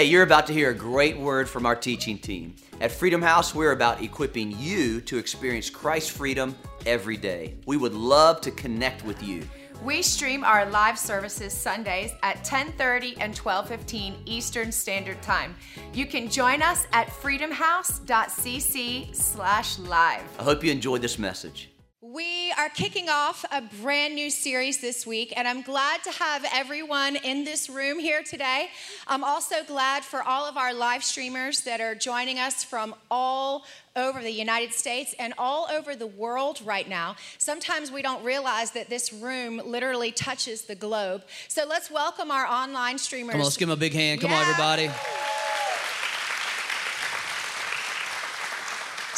Hey, you're about to hear a great word from our teaching team. At Freedom House, we're about equipping you to experience Christ's freedom every day. We would love to connect with you. We stream our live services Sundays at 10:30 and 12:15 Eastern Standard Time. You can join us at freedomhouse.cc/live. I hope you enjoyed this message. We are kicking off a brand new series this week, and I'm glad to have everyone in this room here today. I'm also glad for all of our live streamers that are joining us from all over the United States and all over the world right now. Sometimes we don't realize that this room literally touches the globe. So let's welcome our online streamers. Come on, let's give them a big hand. Come on, Yeah. everybody.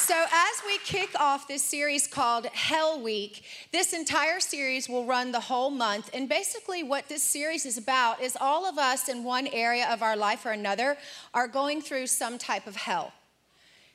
So, as we kick off this series called Hell Week, this entire series will run the whole month. And basically, what this series is about is all of us in one area of our life or another are going through some type of hell.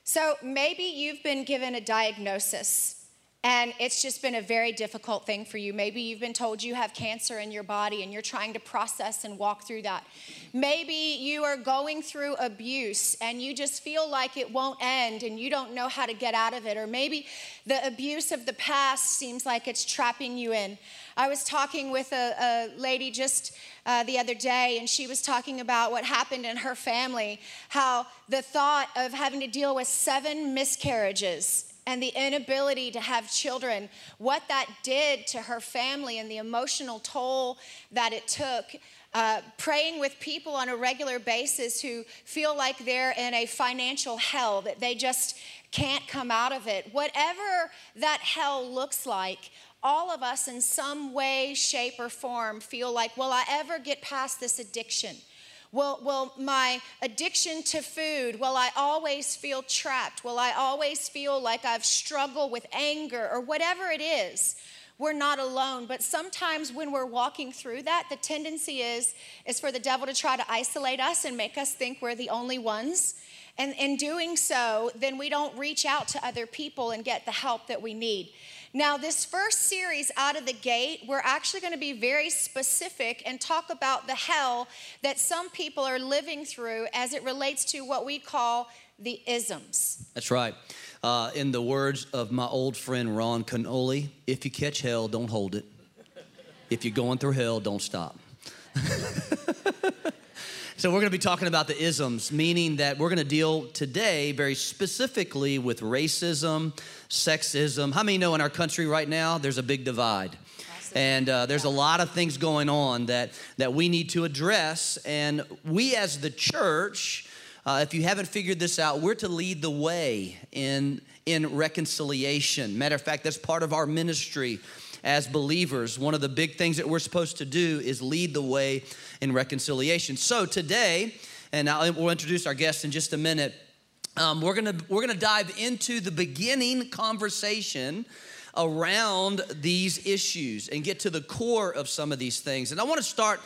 So, maybe you've been given a diagnosis and it's just been a very difficult thing for you. Maybe you've been told you have cancer in your body and you're trying to process and walk through that. Maybe you are going through abuse and you just feel like it won't end and you don't know how to get out of it. Or maybe the abuse of the past seems like it's trapping you in. I was talking with a, a lady just uh, the other day, and she was talking about what happened in her family, how the thought of having to deal with seven miscarriages and the inability to have children, what that did to her family and the emotional toll that it took. Uh, praying with people on a regular basis who feel like they're in a financial hell, that they just can't come out of it. Whatever that hell looks like, all of us in some way, shape, or form feel like, will I ever get past this addiction? Will, will my addiction to food, will I always feel trapped? Will I always feel like I've struggled with anger or whatever it is? We're not alone, but sometimes when we're walking through that, the tendency is, is for the devil to try to isolate us and make us think we're the only ones. And in doing so, then we don't reach out to other people and get the help that we need. Now, this first series out of the gate, we're actually going to be very specific and talk about the hell that some people are living through as it relates to what we call the isms. That's right. Uh, in the words of my old friend Ron Canoli, if you catch hell, don't hold it. If you're going through hell, don't stop. so, we're going to be talking about the isms, meaning that we're going to deal today very specifically with racism, sexism. How many know in our country right now there's a big divide? And uh, there's a lot of things going on that, that we need to address. And we, as the church, uh, if you haven't figured this out, we're to lead the way in, in reconciliation. Matter of fact, that's part of our ministry as believers. One of the big things that we're supposed to do is lead the way in reconciliation. So today, and I'll, we'll introduce our guests in just a minute. Um, we're gonna we're gonna dive into the beginning conversation around these issues and get to the core of some of these things. And I want to start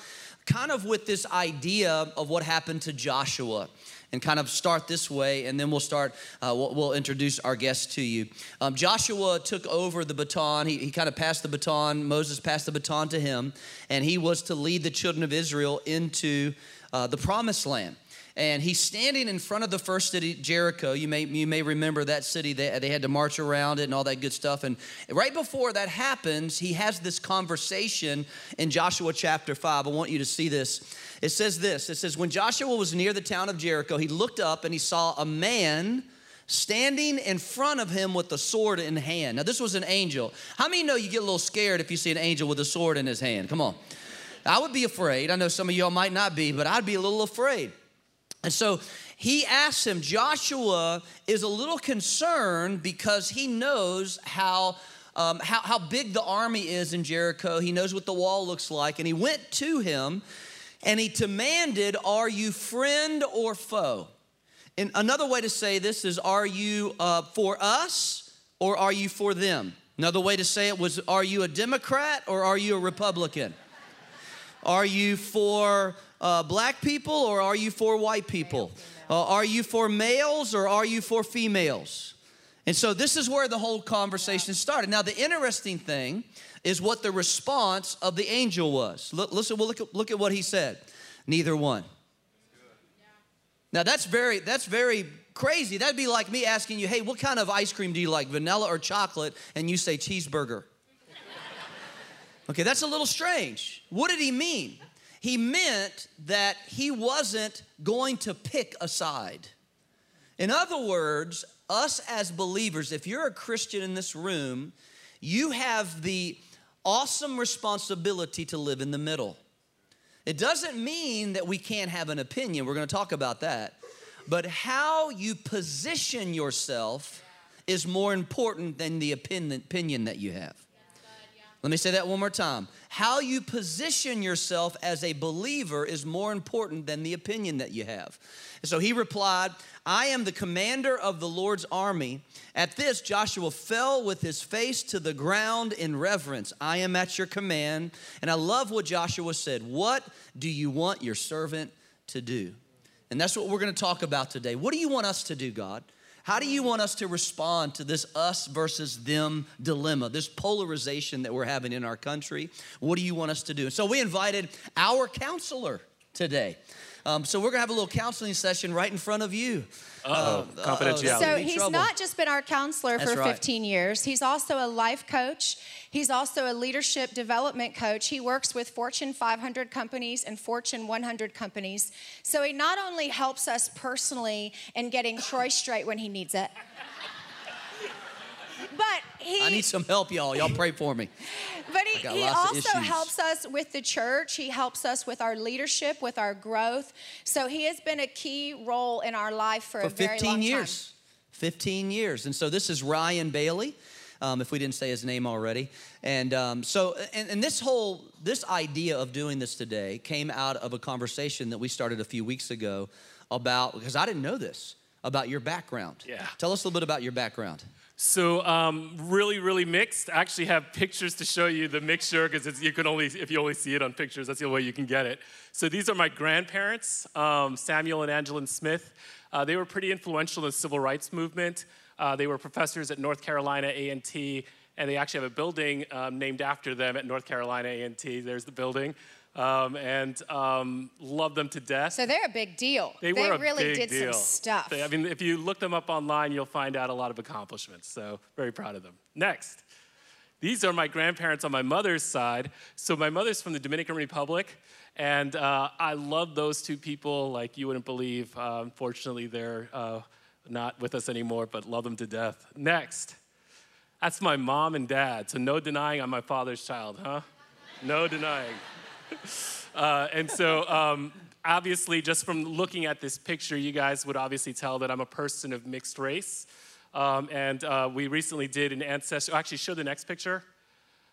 kind of with this idea of what happened to Joshua and kind of start this way, and then we'll start, uh, we'll, introduce our guests to you. Um, Joshua took over the baton. He, he kind of passed the baton. Moses passed the baton to him, and he was to lead the children of Israel into uh, the promised land and he's standing in front of the first city, Jericho. You may, you may remember that city. They, they had to march around it and all that good stuff. And right before that happens, he has this conversation in Joshua chapter 5. I want you to see this. It says this It says, When Joshua was near the town of Jericho, he looked up and he saw a man standing in front of him with a sword in hand. Now, this was an angel. How many know you get a little scared if you see an angel with a sword in his hand? Come on. I would be afraid. I know some of y'all might not be, but I'd be a little afraid. And so he asks him, Joshua is a little concerned because he knows how, um, how, how big the army is in Jericho. He knows what the wall looks like. And he went to him and he demanded, Are you friend or foe? And another way to say this is, Are you uh, for us or are you for them? Another way to say it was, Are you a Democrat or are you a Republican? Are you for uh, black people or are you for white people? Uh, are you for males or are you for females? And so this is where the whole conversation started. Now, the interesting thing is what the response of the angel was. Look, listen, we'll look, at, look at what he said. Neither one. Now that's very that's very crazy. That'd be like me asking you, "Hey, what kind of ice cream do you like, vanilla or chocolate?" and you say cheeseburger. Okay, that's a little strange. What did he mean? He meant that he wasn't going to pick a side. In other words, us as believers, if you're a Christian in this room, you have the awesome responsibility to live in the middle. It doesn't mean that we can't have an opinion. We're going to talk about that. But how you position yourself is more important than the opinion that you have. Let me say that one more time. How you position yourself as a believer is more important than the opinion that you have. So he replied, I am the commander of the Lord's army. At this, Joshua fell with his face to the ground in reverence. I am at your command. And I love what Joshua said. What do you want your servant to do? And that's what we're going to talk about today. What do you want us to do, God? How do you want us to respond to this us versus them dilemma, this polarization that we're having in our country? What do you want us to do? So we invited our counselor today. Um, so we're gonna have a little counseling session right in front of you. Uh-oh, uh, confidentiality. So he's trouble. not just been our counselor That's for right. 15 years. He's also a life coach. He's also a leadership development coach. He works with Fortune 500 companies and Fortune 100 companies. So he not only helps us personally in getting Troy straight when he needs it, but he. I need some help, y'all. Y'all pray for me. But he, he also helps us with the church. He helps us with our leadership, with our growth. So he has been a key role in our life for, for a very 15 long years. time. 15 years. And so this is Ryan Bailey. Um, if we didn't say his name already. And um, so, and, and, this whole, this idea of doing this today came out of a conversation that we started a few weeks ago about, because I didn't know this, about your background. Yeah. Tell us a little bit about your background. So um, really, really mixed. I actually have pictures to show you the mixture because you can only if you only see it on pictures, that's the only way you can get it. So these are my grandparents, um, Samuel and Angeline Smith. Uh, they were pretty influential in the civil rights movement. Uh, they were professors at North Carolina A&T, and they actually have a building um, named after them at North Carolina A&T. There's the building. Um, and um, love them to death. So they're a big deal. They, they really did deal. some stuff. They, I mean, if you look them up online, you'll find out a lot of accomplishments. So very proud of them. Next, these are my grandparents on my mother's side. So my mother's from the Dominican Republic, and uh, I love those two people like you wouldn't believe. Uh, unfortunately, they're uh, not with us anymore, but love them to death. Next, that's my mom and dad. So no denying I'm my father's child, huh? No denying. Uh, and so, um, obviously, just from looking at this picture, you guys would obviously tell that I'm a person of mixed race. Um, and uh, we recently did an ancestry. Oh, actually, show the next picture.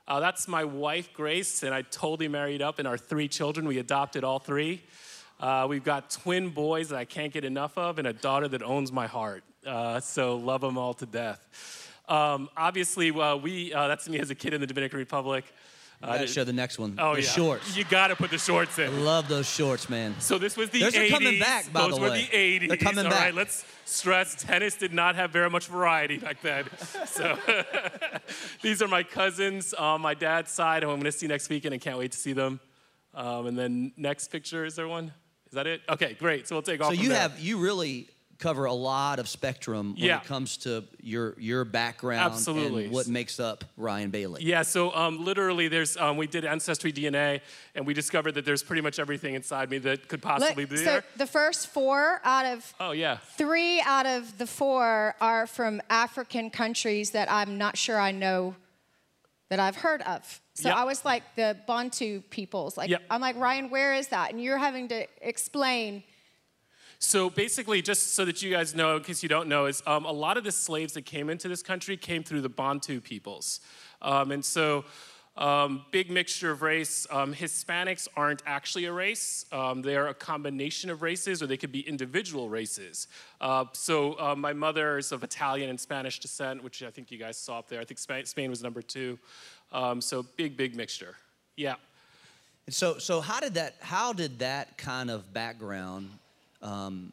Uh, that's my wife, Grace, and I totally married up, and our three children. We adopted all three. Uh, we've got twin boys that I can't get enough of, and a daughter that owns my heart. Uh, so, love them all to death. Um, obviously, uh, we, that's me as a kid in the Dominican Republic. You gotta show the next one. Oh the yeah, shorts. You gotta put the shorts in. I love those shorts, man. So this was the Those 80s. are coming back, by Those the were way. the 80s. They're coming All back. right, let's stress tennis did not have very much variety back then. So these are my cousins on my dad's side, who I'm going to see next weekend and can't wait to see them. Um, and then next picture, is there one? Is that it? Okay, great. So we'll take off. So from you there. have you really cover a lot of spectrum when Yeah. it comes to your your background Absolutely. and what makes up Ryan Bailey. Yeah, so um, literally, there's um, we did ancestry DNA, and we discovered that there's pretty much everything inside me that could possibly Look, be so there. the first four out of Oh yeah. three out of the four are from African countries that I'm not sure I know that I've heard of. So Yep. I was like the Bantu peoples. Like Yep. I'm like Ryan, where is that? And you're having to explain. So basically, just so that you guys know, in case you don't know, is um, a lot of the slaves that came into this country came through the Bantu peoples. Um, and so, um, big mixture of race. Um, Hispanics aren't actually a race, um, they're a combination of races, or they could be individual races. Uh, so, uh, my mother is of Italian and Spanish descent, which I think you guys saw up there. I think Spa- Spain was number two. Um, so, big, big mixture. Yeah. And so so how did that how did that kind of background um,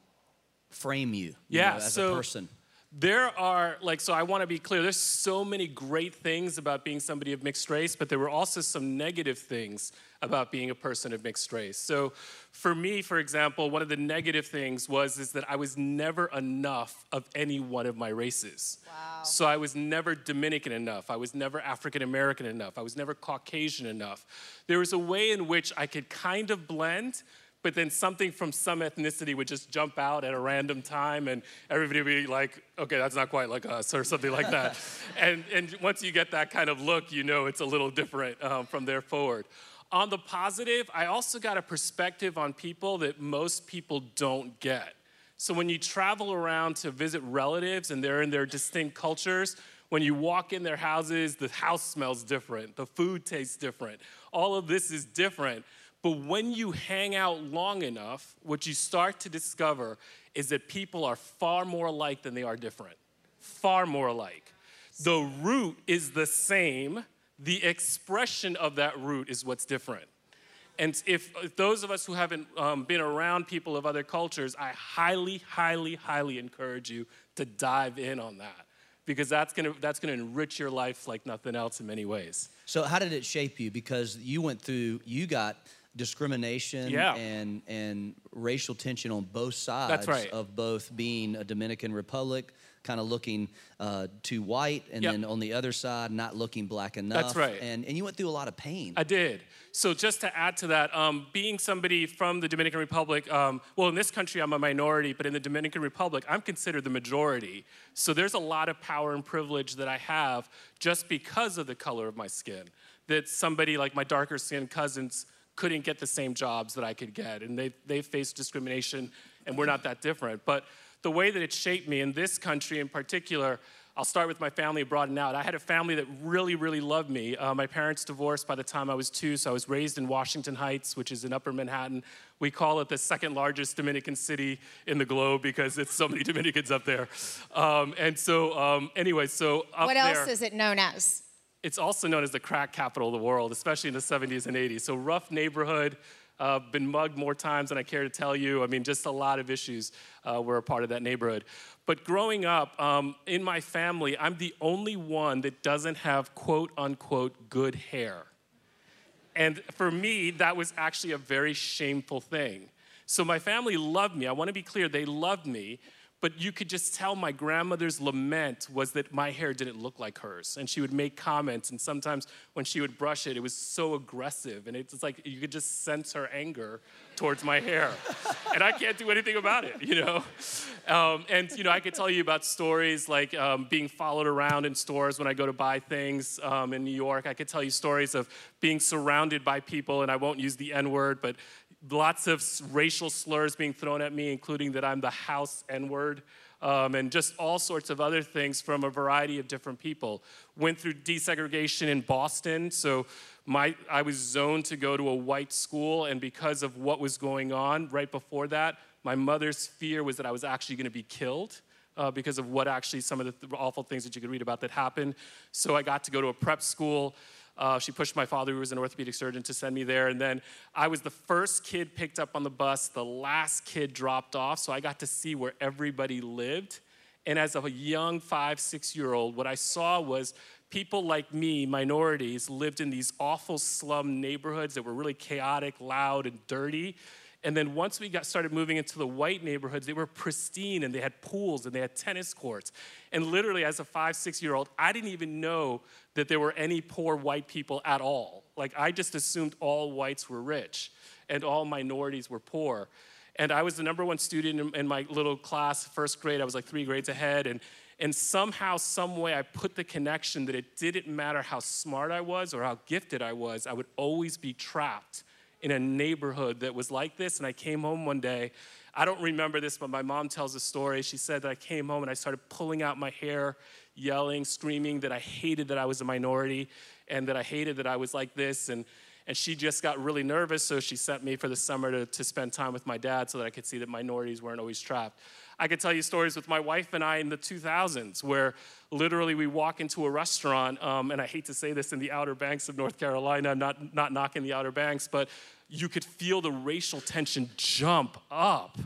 frame you, you Yeah, know, as so- a person? there are like so i want to be clear there's so many great things about being somebody of mixed race but there were also some negative things about being a person of mixed race. So for me for example one of the negative things was is that i was never enough of any one of my races. Wow. so i was never dominican enough. I was never african american enough. I was never caucasian enough. There was a way in which i could kind of blend but then something from some ethnicity would just jump out at a random time and everybody would be like, okay, that's not quite like us or something like that. and, and once you get that kind of look, you know it's a little different um, from there forward. On the positive, I also got a perspective on people that most people don't get. So when you travel around to visit relatives and they're in their distinct cultures, when you walk in their houses, the house smells different, the food tastes different. All of this is different. But when you hang out long enough, what you start to discover is that people are far more alike than they are different. Far more alike. The root is the same, the expression of that root is what's different. And if, if those of us who haven't um, been around people of other cultures, I highly, highly, highly encourage you to dive in on that because that's gonna, that's gonna enrich your life like nothing else in many ways. So, how did it shape you? Because you went through, you got discrimination yeah. and and racial tension on both sides right. of both being a Dominican Republic, kind of looking uh, too white, and yep. then on the other side, not looking black enough. That's right. And and you went through a lot of pain. I did. So just to add to that, um, being somebody from the Dominican Republic, um, well, in this country I'm a minority, but in the Dominican Republic I'm considered the majority. So there's a lot of power and privilege that I have just because of the color of my skin. That somebody like my darker skinned cousins couldn't get the same jobs that I could get. And they, they faced discrimination, and we're not that different. But the way that it shaped me in this country in particular, I'll start with my family abroad and out. I had a family that really, really loved me. Uh, my parents divorced by the time I was two, so I was raised in Washington Heights, which is in upper Manhattan. We call it the second largest Dominican city in the globe because it's so many Dominicans up there. Um, and so, um, anyway, so up What else there, is it known as? It's also known as the crack capital of the world, especially in the 70s and 80s. So, rough neighborhood, uh, been mugged more times than I care to tell you. I mean, just a lot of issues uh, were a part of that neighborhood. But growing up um, in my family, I'm the only one that doesn't have quote unquote good hair. And for me, that was actually a very shameful thing. So my family loved me. I want to be clear, they loved me but you could just tell my grandmother's lament was that my hair didn't look like hers. And she would make comments, and sometimes when she would brush it, it was so aggressive. And it's like you could just sense her anger towards my hair. and I can't do anything about it, you know? Um, and, you know, I could tell you about stories like um, being followed around in stores when I go to buy things um, in New York. I could tell you stories of being surrounded by people, and I won't use the N word, but lots of racial slurs being thrown at me, including that I'm the house N word. Um, and just all sorts of other things from a variety of different people. Went through desegregation in Boston, so my, I was zoned to go to a white school, and because of what was going on right before that, my mother's fear was that I was actually going to be killed. Uh, because of what actually some of the th- awful things that you could read about that happened. So I got to go to a prep school uh, she pushed my father, who was an orthopedic surgeon, to send me there. And then I was the first kid picked up on the bus, the last kid dropped off. So I got to see where everybody lived. And as a young five, six year old, what I saw was people like me, minorities, lived in these awful slum neighborhoods that were really chaotic, loud, and dirty. And then once we got started moving into the white neighborhoods, they were pristine and they had pools and they had tennis courts. And literally, as a five, six year old, I didn't even know that there were any poor white people at all. Like, I just assumed all whites were rich and all minorities were poor. And I was the number one student in, in my little class, first grade. I was like three grades ahead. And, and somehow, some way, I put the connection that it didn't matter how smart I was or how gifted I was, I would always be trapped in a neighborhood that was like this. And I came home one day. I don't remember this, but my mom tells a story. She said that I came home and I started pulling out my hair, yelling, screaming that I hated that I was a minority and that I hated that I was like this. And, and she just got really nervous, so she sent me for the summer to, to spend time with my dad so that I could see that minorities weren't always trapped. I could tell you stories with my wife and I in the 2000s where literally we walk into a restaurant, um, and I hate to say this in the Outer Banks of North Carolina, not, not knocking the Outer Banks, but you could feel the racial tension jump up.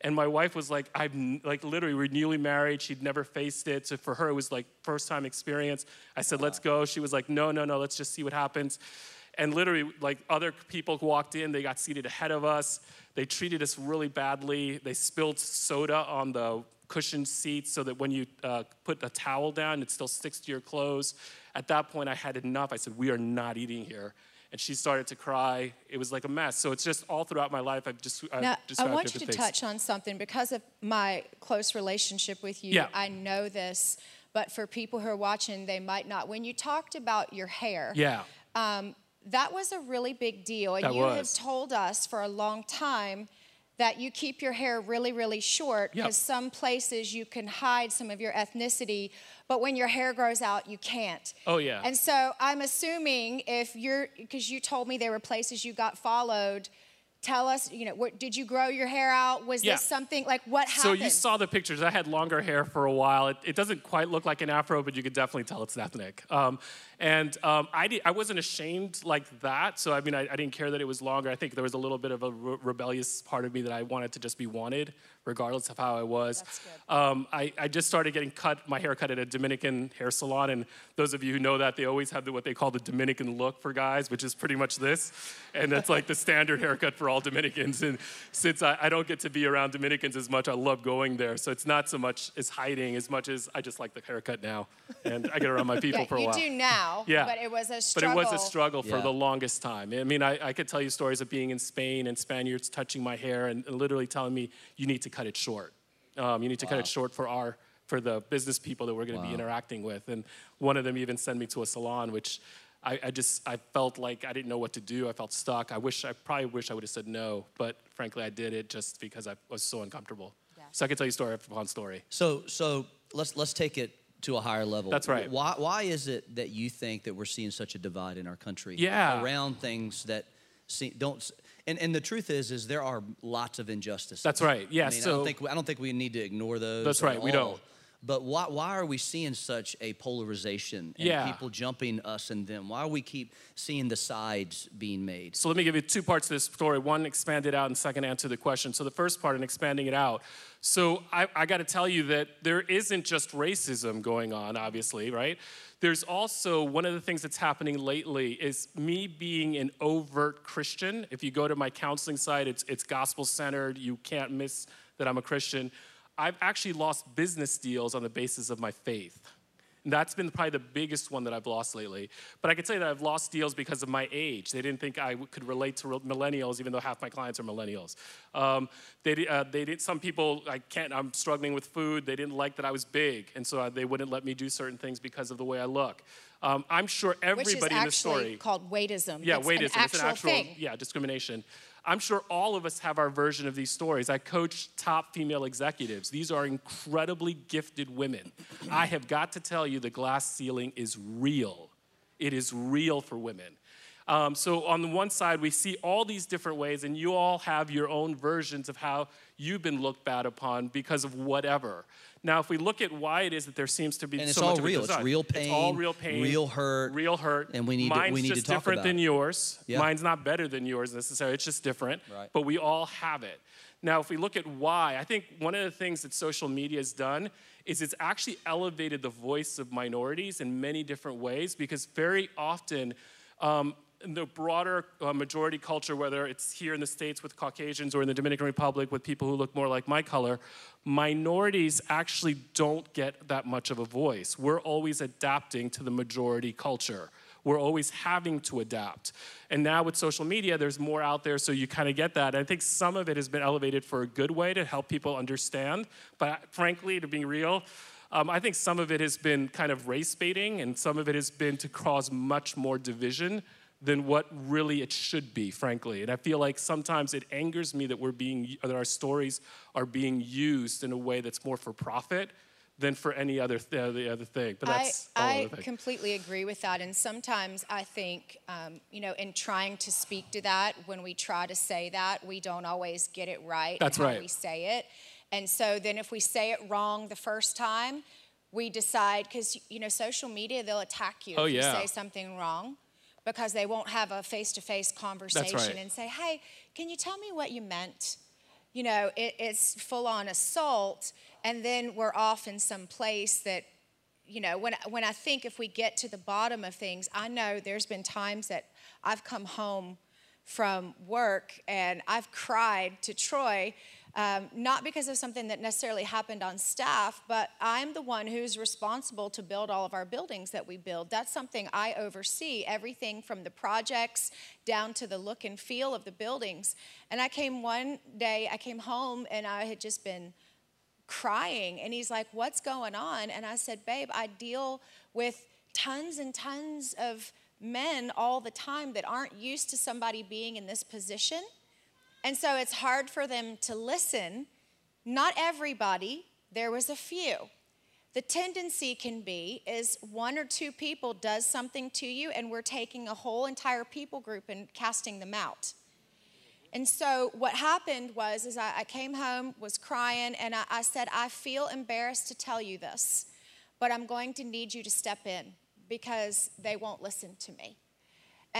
And my wife was like, I'm like literally, we're newly married. She'd never faced it. So for her, it was like first time experience. I said, let's go. She was like, no, no, no, let's just see what happens. And literally, like other people walked in, they got seated ahead of us. They treated us really badly. They spilled soda on the cushioned seats so that when you uh, put a towel down, it still sticks to your clothes. At that point, I had enough. I said, We are not eating here. And she started to cry. It was like a mess. So it's just all throughout my life. I've just I've Now, I want you to things. touch on something because of my close relationship with you. Yeah. I know this, but for people who are watching, they might not. When you talked about your hair, Yeah. um, that was a really big deal. And That you have told us for a long time that you keep your hair really, really short Yep. because some places you can hide some of your ethnicity, but when your hair grows out, you can't. Oh, yeah. And so I'm assuming if you're, because you told me there were places you got followed. Tell us, you know, what, did you grow your hair out? Was Yeah. this something like what happened So you saw the pictures. I had longer hair for a while. It, it doesn't quite look like an afro, but you could definitely tell it's ethnic. Um, and um, I, I wasn't ashamed like that. So I mean, I, I didn't care that it was longer. I think there was a little bit of a re- rebellious part of me that I wanted to just be wanted, regardless of how I was. Um, I, I just started getting cut my hair cut at a Dominican hair salon, and those of you who know that, they always have the, what they call the Dominican look for guys, which is pretty much this, and that's like the standard haircut for all Dominicans. And since I, I don't get to be around Dominicans as much, I love going there. So it's not so much as hiding as much as I just like the haircut now, and I get around my people yeah, for a you while. do now, Yeah. but it was a struggle. But it was a struggle for Yeah. the longest time. I mean, I, I could tell you stories of being in Spain and Spaniards touching my hair and, and literally telling me, you need to cut it short. Um, you need to cut it short for our for the business people that we're going to be interacting with. And one of them even sent me to a salon, which I, I just I felt like I didn't know what to do. I felt stuck. I wish I probably wish I would have said no, but frankly, I did it just because I was so uncomfortable. So I could tell you story upon story. So so let's let's take it to a higher level. That's right. Why why is it that you think that we're seeing such a divide in our country? Yeah. Around things that see, don't. And, and the truth is, is there are lots of injustices. That's right. Yeah, I, mean, I so- don't think we- I don't think we need to ignore those. That's at right, we don't. But why, why are we seeing such a polarization and Yeah. people jumping us and them? Why do we keep seeing the sides being made? So let me give you two parts of this story. One, expand it out, and second, answer the question. So the first part, in expanding it out. So I, I got to tell you that there isn't just racism going on, obviously, right? There's also one of the things that's happening lately is me being an overt Christian. If you go to my counseling site, it's, it's gospel centered. You can't miss that I'm a Christian. I've actually lost business deals on the basis of my faith. And that's been probably the biggest one that I've lost lately. But I can say that I've lost deals because of my age. They didn't think I could relate to millennials, even though half my clients are millennials. Um, they, uh, they did, some people, I can't, I'm struggling with food. They didn't like that I was big. And so uh, they wouldn't let me do certain things because of the way I look. Um, I'm sure which is everybody in this actually story. called weightism. Yeah, it's wait, an it's, it's an actual thing. yeah discrimination. I'm sure all of us have our version of these stories. I coach top female executives. These are incredibly gifted women. I have got to tell you, the glass ceiling is real. It is real for women. Um, so on the one side, we see all these different ways, and you all have your own versions of how you've been looked bad upon because of whatever. Now, if we look at why it is that there seems to be And it's so all much real. It's real It's all pain, real pain, real hurt, real hurt, and we need to- we Mine's need to just talk different about than it. yours. Yeah. Mine's not better than yours necessarily. It's just different. Right. But we all have it. Now, if we look at why, I think one of the things that social media has done is it's actually elevated the voice of minorities in many different ways because very often, um, the broader uh, majority culture, whether it's here in the States with Caucasians or in the Dominican Republic with people who look more like my color, minorities actually don't get that much of a voice. We're always adapting to the majority culture. We're always having to adapt. And now with social media, there's more out there, so you kind of get that. And I think some of it has been elevated for a good way to help people understand. But frankly, to be real, um, I think some of it has been kind of race baiting, and some of it has been to cause much more division than what really it should be, frankly. And I feel like sometimes it angers me that we're being that our stories are being used in a way that's more for profit than for any other th- uh, the other thing. But I, that's all I thing. completely agree with that. And sometimes I think, um, you know, in trying to speak to that, when we try to say that, we don't always get it right. That's right. we say it. And so then if we say it wrong the first time, we decide, because, you know, social media, they'll attack you Oh, if yeah. you say something wrong because they won't have a face to face conversation right. and say, hey, can you tell me what you meant? you know, it, it's full on assault, and then we're off in some place that, you know, when, when I think if we get to the bottom of things, I know there's been times that I've come home from work and I've cried to Troy um, not because of something that necessarily happened on staff, but I'm the one who's responsible to build all of our buildings that we build. That's something I oversee, everything from the projects down to the look and feel of the buildings. And I came one day, I came home and I had just been crying. And he's like, What's going on? And I said, Babe, I deal with tons and tons of men all the time that aren't used to somebody being in this position. And so it's hard for them to listen. Not everybody, there was a few. The tendency can be is one or two people does something to you and we're taking a whole entire people group and casting them out. And so what happened was is I, I came home, was crying, and I, I said, I feel embarrassed to tell you this, but I'm going to need you to step in because they won't listen to me.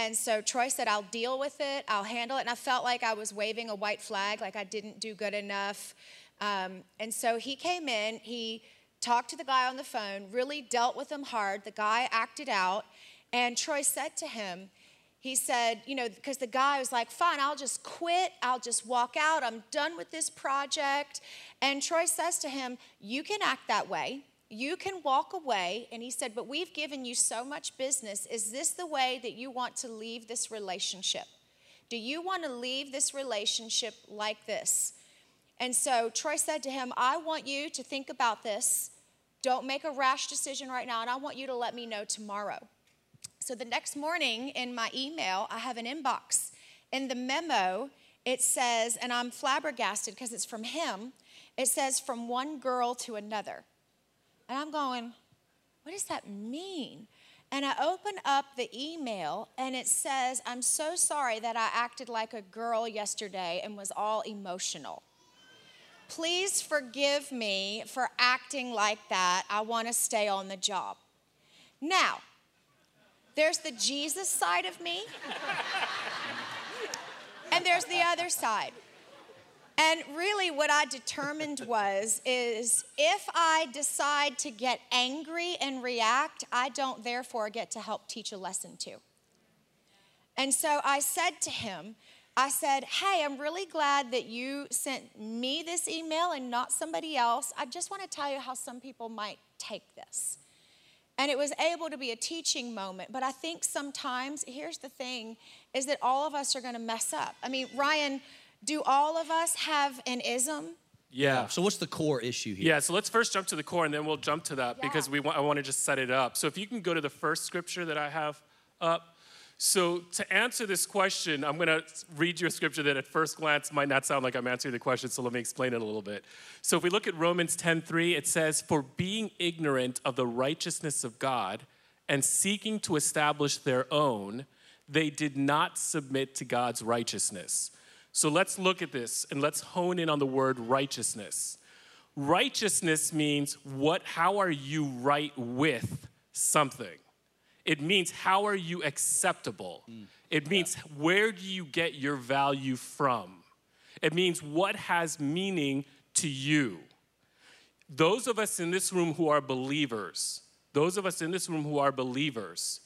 And so Troy said, I'll deal with it, I'll handle it. And I felt like I was waving a white flag, like I didn't do good enough. Um, and so he came in, he talked to the guy on the phone, really dealt with him hard. The guy acted out. And Troy said to him, he said, you know, because the guy was like, fine, I'll just quit. I'll just walk out. I'm done with this project. And Troy says to him, You can act that way you can walk away. And he said, But we've given you so much business. Is this the way that you want to leave this relationship? Do you want to leave this relationship like this? And so Troy said to him, I want you to think about this. Don't make a rash decision right now, and I want you to let me know tomorrow. So the next morning in my email, I have an inbox. In the memo, it says, and I'm flabbergasted because it's from him, it says, from one girl to another. And I'm going, what does that mean? And I open up the email and it says, I'm so sorry that I acted like a girl yesterday and was all emotional. Please forgive me for acting like that. I want to stay on the job. Now, there's the Jesus side of me, and there's the other side. And really what I determined was is if I decide to get angry and react, I don't therefore get to help teach a lesson too. And so I said to him, I said, Hey, I'm really glad that you sent me this email and not somebody else. I just want to tell you how some people might take this. And it was able to be a teaching moment. But I think sometimes, here's the thing, is that all of us are going to mess up. I mean, Ryan do all of us have an ism? Yeah. So what's the core issue here? Yeah, so let's first jump to the core and then we'll jump to that yeah. because we want, I want to just set it up. So if you can go to the first scripture that I have up. So to answer this question, I'm going to read you a scripture that at first glance might not sound like I'm answering the question, so let me explain it a little bit. So if we look at Romans 10:3, it says, "For being ignorant of the righteousness of God and seeking to establish their own, they did not submit to God's righteousness." So let's look at this and let's hone in on the word righteousness. Righteousness means what how are you right with something? It means how are you acceptable? Mm. It means yeah. where do you get your value from? It means what has meaning to you. Those of us in this room who are believers, those of us in this room who are believers,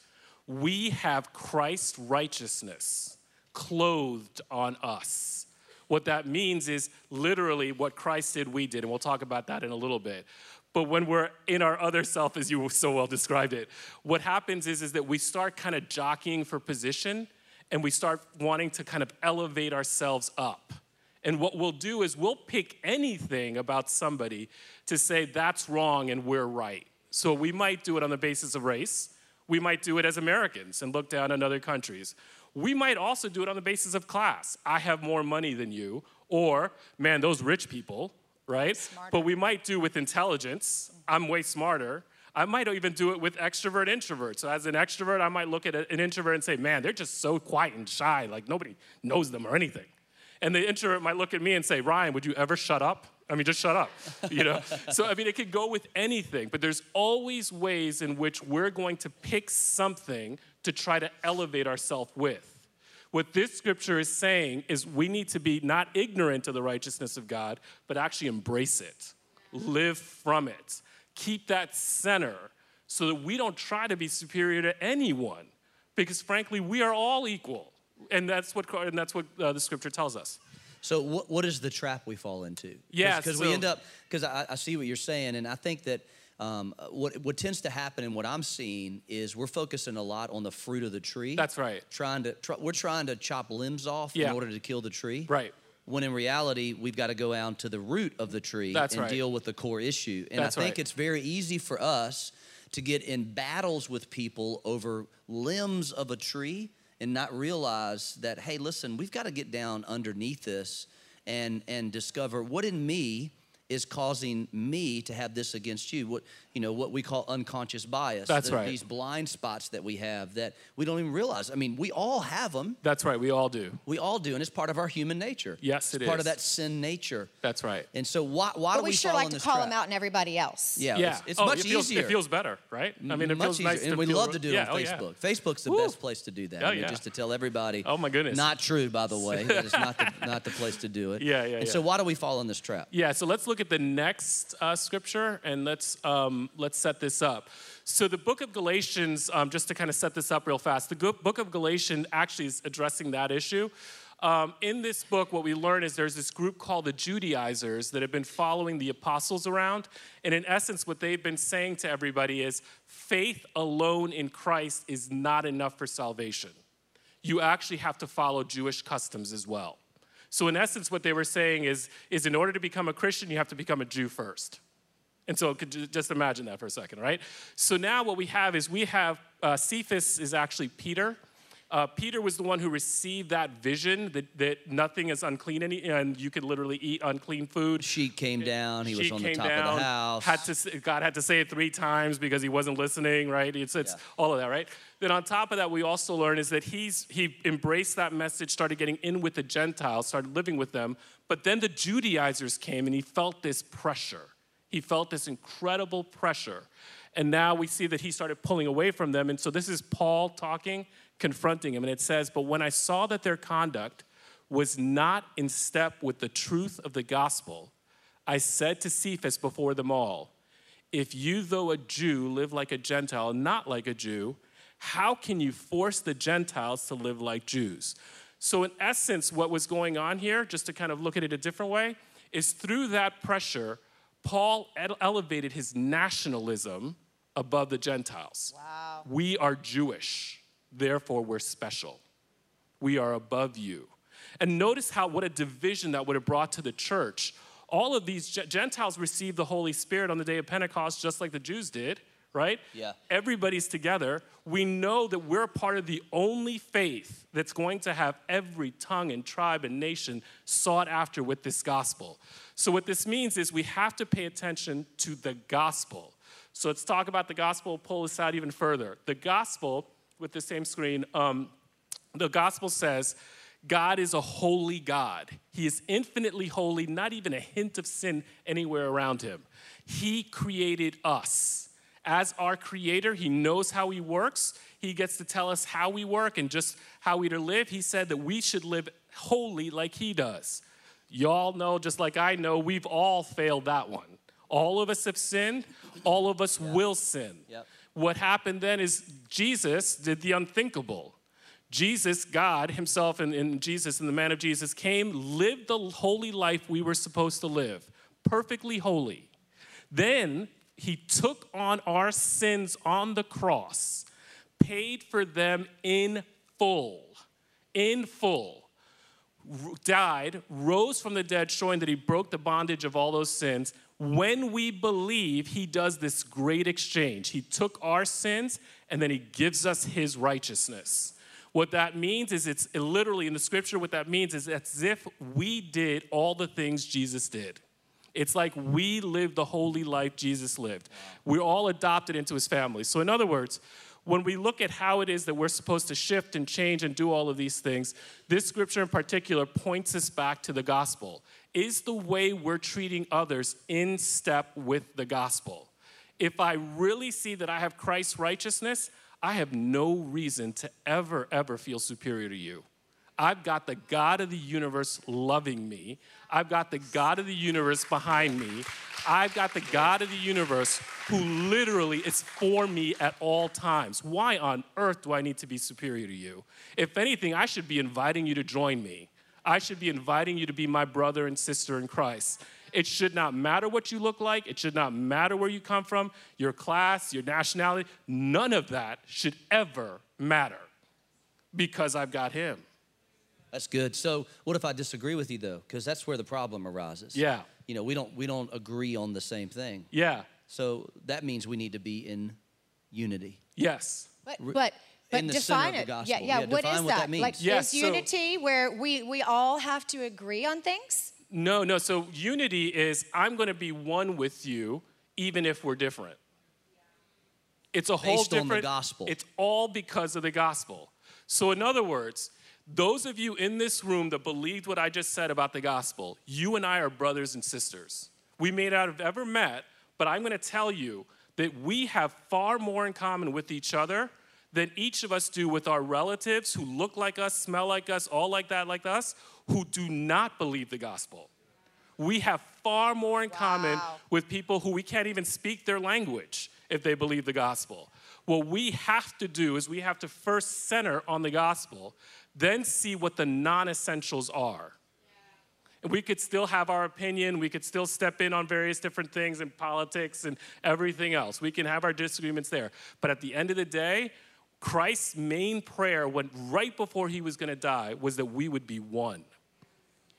we have Christ's righteousness clothed on us. What that means is literally what Christ did, we did, and we'll talk about that in a little bit. But when we're in our other self, as you so well described it, what happens is, is that we start kind of jockeying for position and we start wanting to kind of elevate ourselves up. And what we'll do is we'll pick anything about somebody to say that's wrong and we're right. So we might do it on the basis of race. We might do it as Americans and look down on other countries. We might also do it on the basis of class. I have more money than you, or man, those rich people, right? Smarter. But we might do with intelligence. I'm way smarter. I might even do it with extrovert introvert. So as an extrovert, I might look at an introvert and say, "Man, they're just so quiet and shy, like nobody knows them or anything." And the introvert might look at me and say, "Ryan, would you ever shut up?" I mean, just shut up, you know? so, I mean, it could go with anything, but there's always ways in which we're going to pick something to try to elevate ourselves with. What this scripture is saying is we need to be not ignorant of the righteousness of God, but actually embrace it, live from it, keep that center so that we don't try to be superior to anyone. Because frankly we are all equal. And that's what and that's what uh, the scripture tells us. So what, what is the trap we fall into? Yeah, because so- we end up because I, I see what you're saying, and I think that um, what what tends to happen and what I'm seeing is we're focusing a lot on the fruit of the tree. That's right. Trying to try, we're trying to chop limbs off Yeah. in order to kill the tree. Right. When in reality, we've got to go down to the root of the tree That's and right. deal with the core issue. And That's I think right. it's very easy for us to get in battles with people over limbs of a tree and not realize that hey listen we've got to get down underneath this and and discover what in me is causing me to have this against you. What you know what we call unconscious bias That's The- right. these blind spots that we have that we don't even realize i mean we all have them that's right we all do we all do and it's part of our human nature Yes, it's it part is. of that sin nature that's right and so why, why But do we, we, sure fall like in to call trap? them out and everybody else. yeah, yeah it's, it's Oh, much it feels, easier it feels better right i mean it much feels nice easier. to and we feel- love to do it yeah, on oh, yeah. Facebook. Facebook's the Woo. best place to do that. Oh, I mean, yeah. just to tell everybody. Oh, my goodness. Not true, by the way. That is not the, not the place to do it. Yeah, yeah, And so why do we fall in this trap? Yeah, so let's look at the next uh, scripture and let's um, let's set this up. So the book of Galatians, um, just to kind of set this up real fast, the book of Galatians actually is addressing that issue. Um, in this book, what we learn is there's this group called the Judaizers that have been following the apostles around. And in essence, what they've been saying to everybody is faith alone in Christ is not enough for salvation. You actually have to follow Jewish customs as well. So, in essence, what they were saying is, is in order to become a Christian, you have to become a Jew first. And so, could you just imagine that for a second, right? So now what we have is we have uh, Cephas is actually Peter. Uh, Peter was the one who received that vision that, that nothing is unclean any, and you could literally eat unclean food. She came down. He was She on the top down, of the house. Had to, God had to say it three times because he wasn't listening, right? It's, it's Yeah. all of that, right? Then on top of that, we also learn is that he's he embraced that message, started getting in with the Gentiles, started living with them. But then the Judaizers came, and he felt this pressure. He felt this incredible pressure. And now we see that he started pulling away from them. And so this is Paul talking, confronting him. And it says, But when I saw that their conduct was not in step with the truth of the gospel, I said to Cephas before them all, If you, though a Jew, live like a Gentile, and not like a Jew, how can you force the Gentiles to live like Jews? So, in essence, what was going on here, just to kind of look at it a different way, is through that pressure, Paul elevated his nationalism above the Gentiles. Wow. We are Jewish, therefore we're special. We are above you. And notice how what a division that would have brought to the church. All of these Gentiles received the Holy Spirit on the day of Pentecost, just like the Jews did, right? Yeah. Everybody's together. We know that we're part of the only faith that's going to have every tongue and tribe and nation sought after with this gospel. So, what this means is we have to pay attention to the gospel. So, let's talk about the gospel, pull this out even further. The gospel, with the same screen, um, the gospel says God is a holy God. He is infinitely holy, not even a hint of sin anywhere around him. He created us. As our creator, he knows how he works. He gets to tell us how we work and just how we to live. He said that we should live holy like he does. Y'all know, just like I know, we've all failed that one. All of us have sinned, all of us will sin. Yep. What happened then is Jesus did the unthinkable. Jesus, God Himself, and, and Jesus and the man of Jesus came, lived the holy life we were supposed to live, perfectly holy. Then He took on our sins on the cross, paid for them in full, in full died, rose from the dead, showing that he broke the bondage of all those sins. When we believe, he does this great exchange. He took our sins and then he gives us his righteousness. What that means is it's literally in the scripture, what that means is as if we did all the things Jesus did. It's like we live the holy life Jesus lived. We're all adopted into his family. So, in other words, when we look at how it is that we're supposed to shift and change and do all of these things, this scripture in particular points us back to the gospel. Is the way we're treating others in step with the gospel? If I really see that I have Christ's righteousness, I have no reason to ever, ever feel superior to you. I've got the God of the universe loving me. I've got the God of the universe behind me. I've got the God of the universe who literally is for me at all times. Why on earth do I need to be superior to you? If anything, I should be inviting you to join me. I should be inviting you to be my brother and sister in Christ. It should not matter what you look like. It should not matter where you come from, your class, your nationality. None of that should ever matter because I've got him. That's good. So, what if I disagree with you though? Because that's where the problem arises. Yeah. You know, we don't we don't agree on the same thing. Yeah. So that means we need to be in unity. Yes. But but but in the center define of the it. gospel. Yeah, yeah. Yeah, what define is what that? that means. Like Yes, is so- unity where we we all have to agree on things? No, no. So unity is I'm going to be one with you even if we're different. It's a whole Based on the different gospel. It's all because of the gospel. So in other words, those of you in this room that believed what I just said about the gospel, you and I are brothers and sisters. We may not have ever met, but I'm going to tell you that we have far more in common with each other than each of us do with our relatives who look like us, smell like us, all like that, like us, who do not believe the gospel. We have far more in common with people who we can't even speak their language if they believe the gospel. What we have to do is we have to first center on the gospel, then see what the non essentials are. And we could still have our opinion. We could still step in on various different things in politics and everything else. We can have our disagreements there. But at the end of the day, Christ's main prayer, when right before he was going to die, was that we would be one.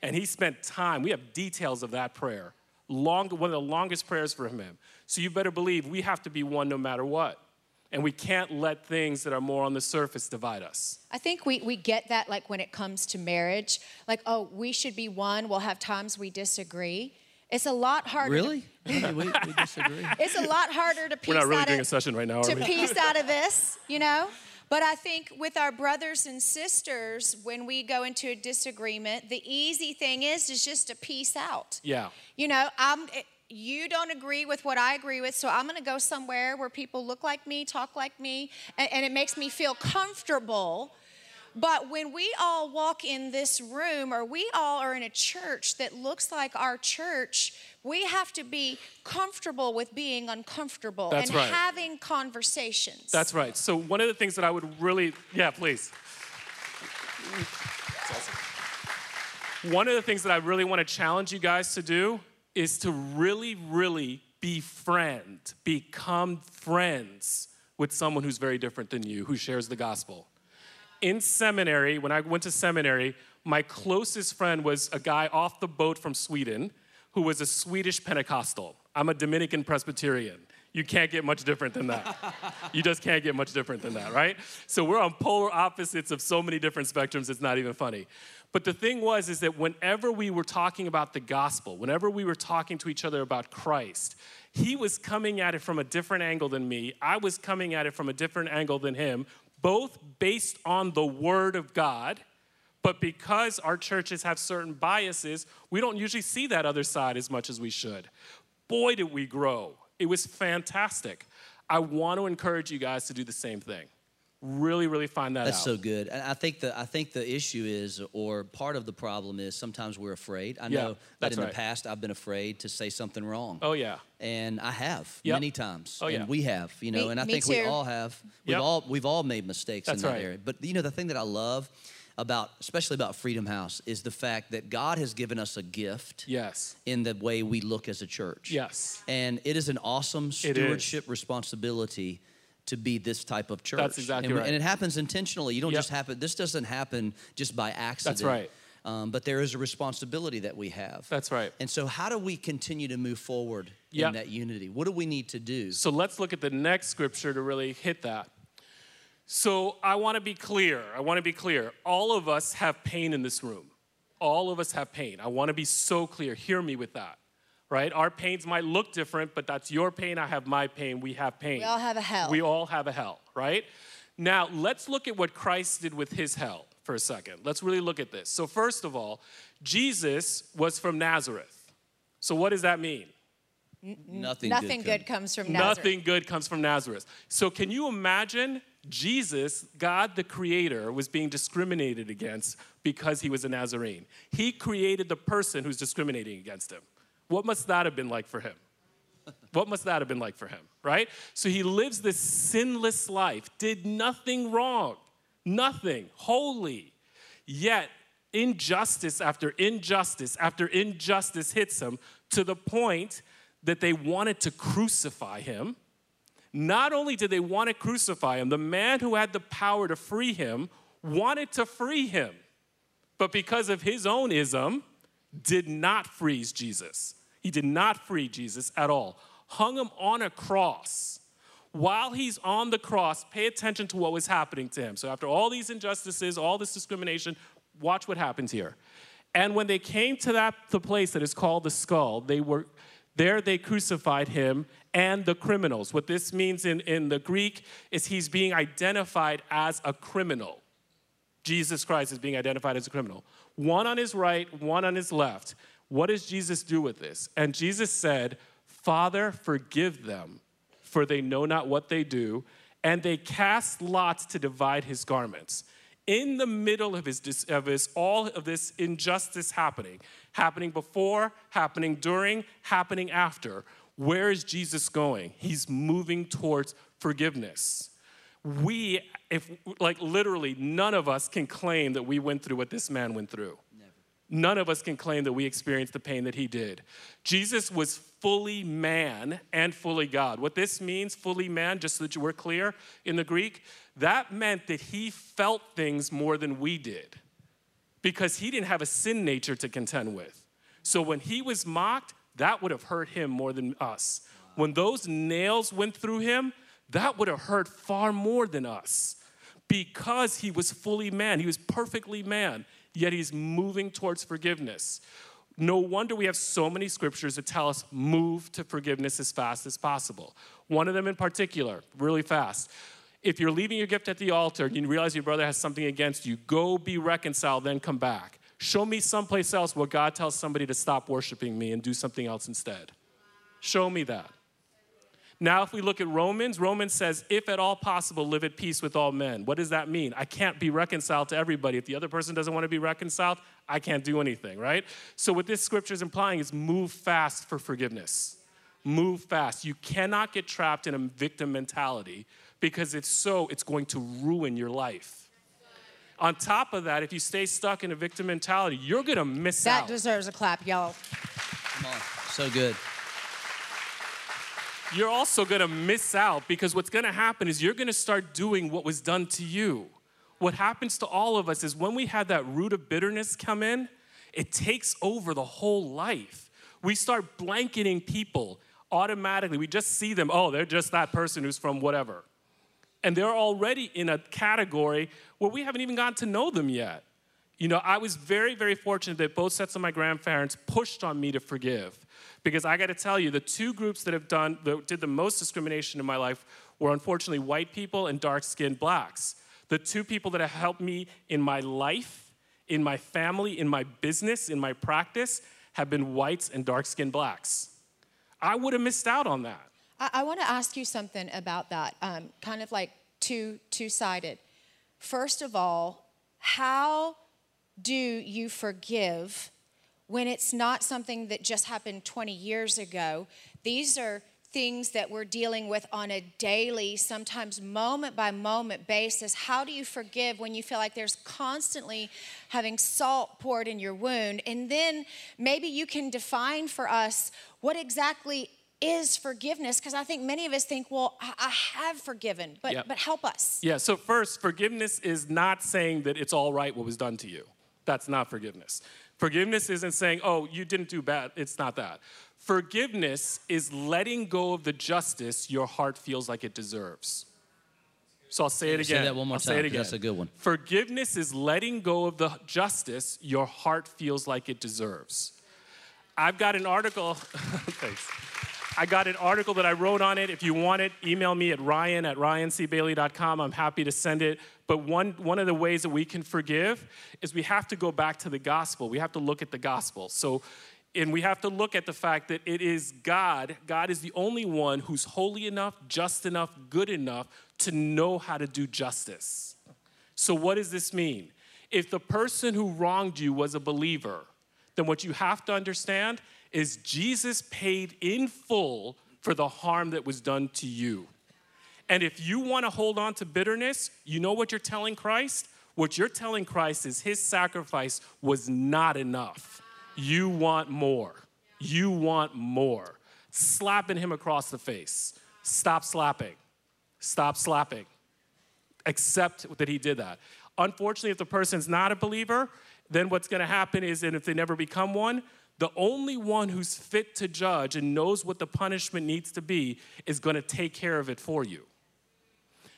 And he spent time. We have details of that prayer. Long, one of the longest prayers for him. So you better believe we have to be one no matter what. And we can't let things that are more on the surface divide us. I think we, we get that like when it comes to marriage. Like, oh, we should be one. We'll have times we disagree. It's a lot harder. to- Really? we, we, we disagree. it's a lot harder to piece We're not really out doing of, a session right now, are to we? piece out of this, you know. But I think with our brothers and sisters, when we go into a disagreement, the easy thing is is just to piece out. Yeah. You know, I'm. You don't agree with what I agree with, so I'm going to go somewhere where people look like me, talk like me, and, and it makes me feel comfortable. But when we all walk in this room, or we all are in a church that looks like our church, we have to be comfortable with being uncomfortable That's and right. having conversations. That's right. So one of the things that I would really, yeah, please. One of the things that I really want to challenge you guys to do is to really, really befriend, become friends with someone who's very different than you, who shares the gospel. In seminary, when I went to seminary, my closest friend was a guy off the boat from Sweden who was a Swedish Pentecostal. I'm a Dominican Presbyterian. You can't get much different than that. you just can't get much different than that, right? So we're on polar opposites of so many different spectrums, it's not even funny. But the thing was, is that whenever we were talking about the gospel, whenever we were talking to each other about Christ, he was coming at it from a different angle than me. I was coming at it from a different angle than him, both based on the word of God. But because our churches have certain biases, we don't usually see that other side as much as we should. Boy, did we grow. It was fantastic. I want to encourage you guys to do the same thing. Really, really find that That's out. so good. And I think the I think the issue is, or part of the problem is, sometimes we're afraid. I Yeah, know that that's in right. the past I've been afraid to say something wrong. Oh, yeah. and I have Yep. many times. Oh, yeah. and we have, you know, Me- and I me think we all have. We've Yep. all we've all made mistakes That's in that right. area. But you know, the thing that I love about, especially about Freedom House, is the fact that God has given us a gift Yes. in the way we look as a church. Yes. And it is an awesome stewardship responsibility to be this type of church. That's exactly and, right. And it happens intentionally. You don't Yep. just happen. This doesn't happen just by accident. That's right. Um, but there is a responsibility that we have. That's right. And so, how do we continue to move forward Yep. in that unity? What do we need to do? So let's look at the next scripture to really hit that. So I want to be clear. I want to be clear. All of us have pain in this room. All of us have pain. I want to be so clear. Hear me with that. Right? Our pains might look different, but that's your pain. I have my pain. We have pain. We all have a hell. We all have a hell, right? Now, let's look at what Christ did with his hell for a second. Let's really look at this. So, first of all, Jesus was from Nazareth. So, what does that mean? Nothing. Nothing good. good comes from Nazareth. Nothing good comes from Nazareth. So, can you imagine Jesus, God the Creator, was being discriminated against because he was a Nazarene. He created the person who's discriminating against him. What must that have been like for him? What must that have been like for him, right? So he lives this sinless life, did nothing wrong, nothing, holy. Yet injustice after injustice after injustice hits him to the point that they wanted to crucify him. Not only did they want to crucify him, the man who had the power to free him wanted to free him. But because of his own ism, did not freeze Jesus. He did not free Jesus at all. Hung him on a cross. While he's on the cross, pay attention to what was happening to him. So, after all these injustices, all this discrimination, watch what happens here. And when they came to that the place that is called the skull, they were there they crucified him and the criminals. What this means in, in the Greek is he's being identified as a criminal. Jesus Christ is being identified as a criminal. One on his right, one on his left. What does Jesus do with this? And Jesus said, Father, forgive them, for they know not what they do. And they cast lots to divide his garments in the middle of his, of his all of this injustice happening, happening before, happening during, happening after, where is Jesus going? He's moving towards forgiveness. We, if like literally, none of us can claim that we went through what this man went through. None of us can claim that we experienced the pain that he did. Jesus was fully man and fully God. What this means, fully man, just so that you were clear in the Greek, that meant that he felt things more than we did because he didn't have a sin nature to contend with. So when he was mocked, that would have hurt him more than us. When those nails went through him, that would have hurt far more than us because he was fully man. He was perfectly man yet he's moving towards forgiveness. No wonder we have so many scriptures that tell us move to forgiveness as fast as possible. One of them in particular, really fast. If you're leaving your gift at the altar and you realize your brother has something against you, go be reconciled, then come back. Show me someplace else where God tells somebody to stop worshiping me and do something else instead. Show me that. Now, if we look at Romans, Romans says, if at all possible, live at peace with all men. What does that mean? I can't be reconciled to everybody. If the other person doesn't want to be reconciled, I can't do anything, right? So, what this scripture is implying is move fast for forgiveness. Move fast. You cannot get trapped in a victim mentality because if so, it's going to ruin your life. On top of that, if you stay stuck in a victim mentality, you're going to miss that out. That deserves a clap, y'all. Come on. So good you're also gonna miss out because what's gonna happen is you're gonna start doing what was done to you. What happens to all of us is when we have that root of bitterness come in, it takes over the whole life. We start blanketing people automatically. We just see them, oh, they're just that person who's from whatever. And they're already in a category where we haven't even gotten to know them yet. You know, I was very, very fortunate that both sets of my grandparents pushed on me to forgive. Because I got to tell you, the two groups that have done that did the most discrimination in my life were unfortunately white people and dark-skinned blacks. The two people that have helped me in my life, in my family, in my business, in my practice, have been whites and dark-skinned blacks. I would have missed out on that. I, I want to ask you something about that, um, kind of like two two-sided. First of all, how do you forgive when it's not something that just happened 20 years ago. These are things that we're dealing with on a daily, sometimes moment by moment basis. How do you forgive when you feel like there's constantly having salt poured in your wound? And then maybe you can define for us what exactly is forgiveness because I think many of us think, well, I have forgiven, but yep. but help us. Yeah, so first, forgiveness is not saying that it's all right what was done to you. That's not forgiveness. Forgiveness isn't saying, oh, you didn't do bad. It's not that. Forgiveness is letting go of the justice your heart feels like it deserves. So I'll say it again. Say that one more I'll time. Say it again. That's a good one. Forgiveness is letting go of the justice your heart feels like it deserves. I've got an article. thanks. I got an article that I wrote on it. If you want it, email me at ryan at ryancbailey.com. I'm happy to send it. But one, one of the ways that we can forgive is we have to go back to the gospel. We have to look at the gospel. So And we have to look at the fact that it is God. God is the only one who's holy enough, just enough, good enough to know how to do justice. So, what does this mean? If the person who wronged you was a believer, then what you have to understand is Jesus paid in full for the harm that was done to you. And if you want to hold on to bitterness, you know what you're telling Christ? What you're telling Christ is his sacrifice was not enough. You want more. You want more. Slapping him across the face. Stop slapping. Stop slapping. Accept that he did that. Unfortunately, if the person's not a believer, then what's going to happen is, and if they never become one, the only one who's fit to judge and knows what the punishment needs to be is going to take care of it for you.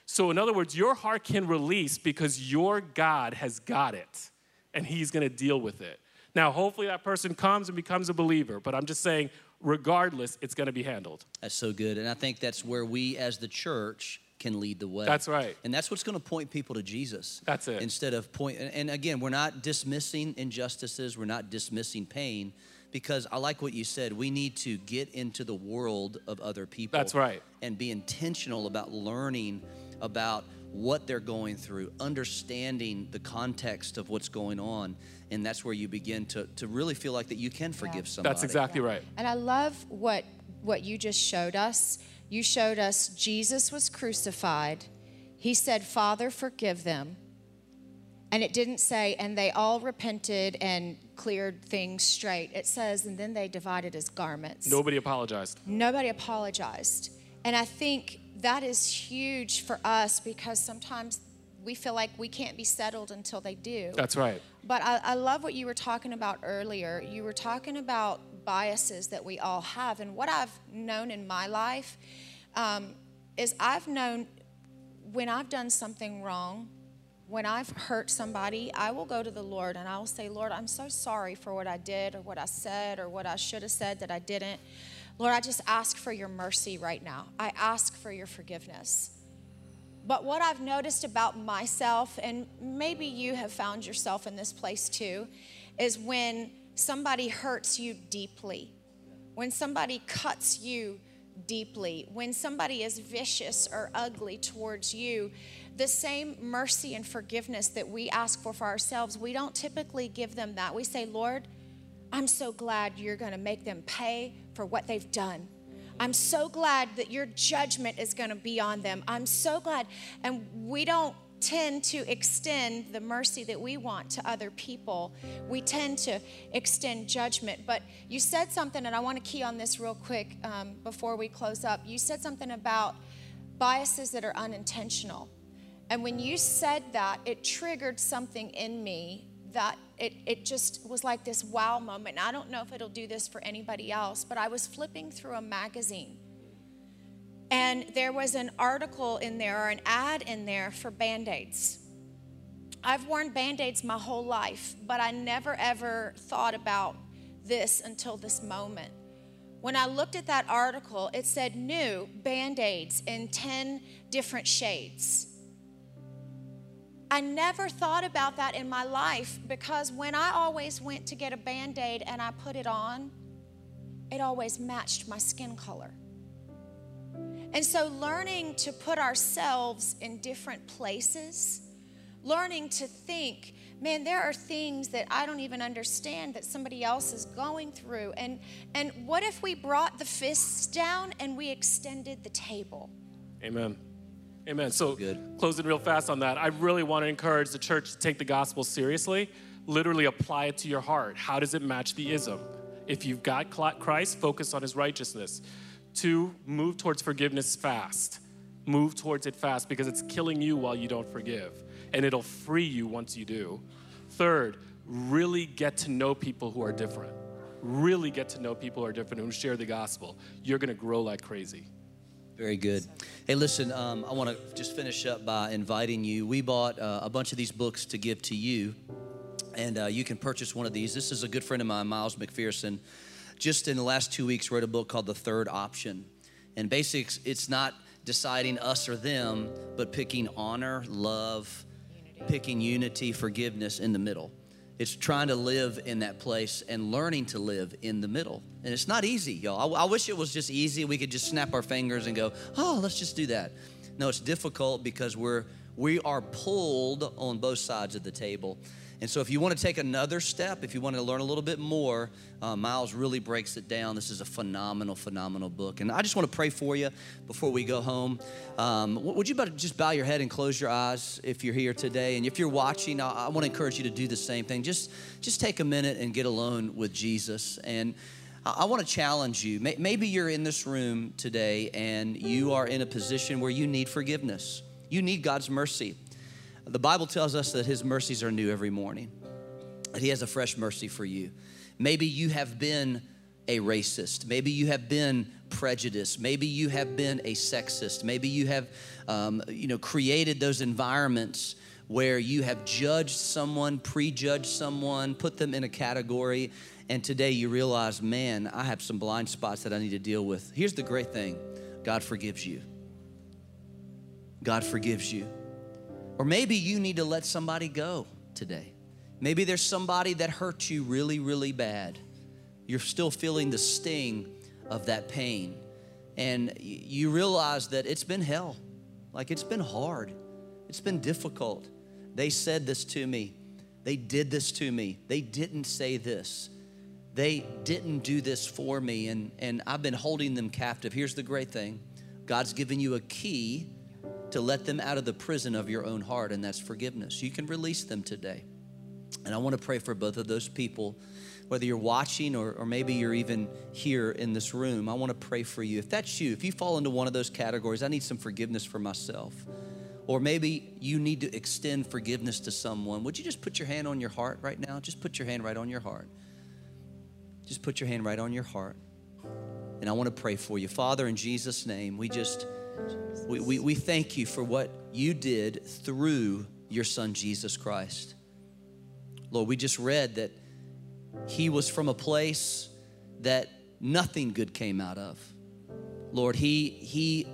So, in other words, your heart can release because your God has got it and He's going to deal with it. Now, hopefully, that person comes and becomes a believer, but I'm just saying, regardless, it's going to be handled. That's so good. And I think that's where we as the church can lead the way. That's right. And that's what's going to point people to Jesus. That's it. Instead of point and again, we're not dismissing injustices, we're not dismissing pain because I like what you said. We need to get into the world of other people. That's right. And be intentional about learning about what they're going through, understanding the context of what's going on. And that's where you begin to, to really feel like that you can forgive Yeah. somebody. That's exactly right. And I love what what you just showed us. You showed us Jesus was crucified. He said, "Father, forgive them." And it didn't say, and they all repented and cleared things straight. It says, and then they divided his garments. Nobody apologized. Nobody apologized. And I think that is huge for us because sometimes we feel like we can't be settled until they do. That's right. But I, I love what you were talking about earlier. You were talking about biases that we all have. And what I've known in my life um, is I've known when I've done something wrong, when I've hurt somebody, I will go to the Lord and I will say, Lord, I'm so sorry for what I did or what I said or what I should have said that I didn't. Lord, I just ask for your mercy right now. I ask for your forgiveness. But what I've noticed about myself, and maybe you have found yourself in this place too, is when somebody hurts you deeply, when somebody cuts you deeply, when somebody is vicious or ugly towards you, the same mercy and forgiveness that we ask for for ourselves, we don't typically give them that. We say, Lord, I'm so glad you're going to make them pay for what they've done. I'm so glad that your judgment is going to be on them. I'm so glad. And we don't tend to extend the mercy that we want to other people. We tend to extend judgment. But you said something, and I want to key on this real quick um, before we close up. You said something about biases that are unintentional. And when you said that, it triggered something in me that it, it just was like this wow moment. And I don't know if it'll do this for anybody else, but I was flipping through a magazine. And there was an article in there or an ad in there for band aids. I've worn band aids my whole life, but I never ever thought about this until this moment. When I looked at that article, it said new band aids in 10 different shades. I never thought about that in my life because when I always went to get a band aid and I put it on, it always matched my skin color. And so, learning to put ourselves in different places, learning to think, man, there are things that I don't even understand that somebody else is going through. And, and what if we brought the fists down and we extended the table? Amen. Amen. So, Good. closing real fast on that, I really want to encourage the church to take the gospel seriously, literally apply it to your heart. How does it match the ism? If you've got Christ, focus on his righteousness. Two, move towards forgiveness fast. Move towards it fast because it's killing you while you don't forgive, and it'll free you once you do. Third, really get to know people who are different. Really get to know people who are different who share the gospel. You're to grow like crazy. Very good. Hey, listen, um, I want to just finish up by inviting you. We bought uh, a bunch of these books to give to you, and uh, you can purchase one of these. This is a good friend of mine, Miles McPherson. Just in the last two weeks, wrote a book called The Third Option. And basics, it's not deciding us or them, but picking honor, love, picking unity, forgiveness in the middle. It's trying to live in that place and learning to live in the middle. And it's not easy, y'all. I, I wish it was just easy. We could just snap our fingers and go, oh, let's just do that. No, it's difficult because we're we are pulled on both sides of the table. And so, if you want to take another step, if you want to learn a little bit more, uh, Miles really breaks it down. This is a phenomenal, phenomenal book. And I just want to pray for you before we go home. Um, would you just bow your head and close your eyes if you're here today? And if you're watching, I, I want to encourage you to do the same thing. Just, just take a minute and get alone with Jesus. And I, I want to challenge you. Maybe you're in this room today and you are in a position where you need forgiveness, you need God's mercy. The Bible tells us that His mercies are new every morning, that He has a fresh mercy for you. Maybe you have been a racist. Maybe you have been prejudiced. Maybe you have been a sexist. Maybe you have, um, you know, created those environments where you have judged someone, prejudged someone, put them in a category, and today you realize, man, I have some blind spots that I need to deal with. Here's the great thing God forgives you. God forgives you. Or maybe you need to let somebody go today. Maybe there's somebody that hurt you really, really bad. You're still feeling the sting of that pain. And you realize that it's been hell. Like it's been hard. It's been difficult. They said this to me. They did this to me. They didn't say this. They didn't do this for me. And, and I've been holding them captive. Here's the great thing God's given you a key to let them out of the prison of your own heart, and that's forgiveness. You can release them today. And I want to pray for both of those people, whether you're watching or, or maybe you're even here in this room. I want to pray for you. If that's you, if you fall into one of those categories, I need some forgiveness for myself. Or maybe you need to extend forgiveness to someone. Would you just put your hand on your heart right now? Just put your hand right on your heart. Just put your hand right on your heart. And I want to pray for you. Father, in Jesus' name, we just we, we, we thank you for what you did through your son, Jesus Christ. Lord, we just read that he was from a place that nothing good came out of. Lord, he, he,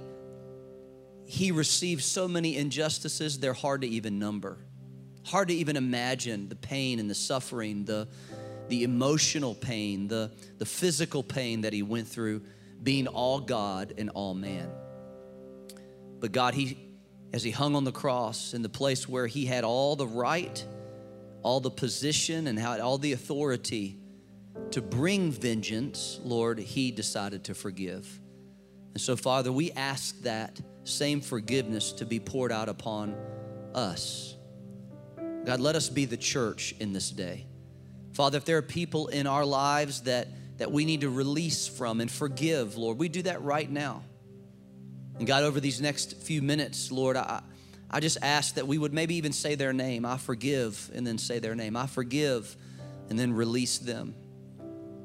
he received so many injustices, they're hard to even number. Hard to even imagine the pain and the suffering, the, the emotional pain, the, the physical pain that he went through being all God and all man. But God, He, as He hung on the cross in the place where He had all the right, all the position, and had all the authority to bring vengeance, Lord, He decided to forgive. And so, Father, we ask that same forgiveness to be poured out upon us. God, let us be the church in this day. Father, if there are people in our lives that, that we need to release from and forgive, Lord, we do that right now. And God, over these next few minutes, Lord, I, I just ask that we would maybe even say their name. I forgive, and then say their name. I forgive, and then release them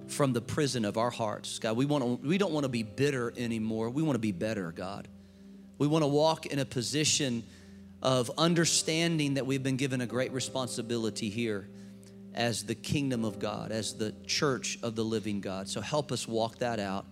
from the prison of our hearts. God, we, want to, we don't want to be bitter anymore. We want to be better, God. We want to walk in a position of understanding that we've been given a great responsibility here as the kingdom of God, as the church of the living God. So help us walk that out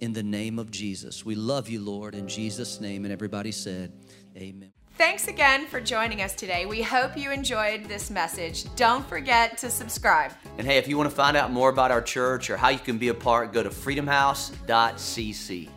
in the name of Jesus. We love you, Lord, in Jesus' name. And everybody said, Amen. Thanks again for joining us today. We hope you enjoyed this message. Don't forget to subscribe. And hey, if you want to find out more about our church or how you can be a part, go to freedomhouse.cc.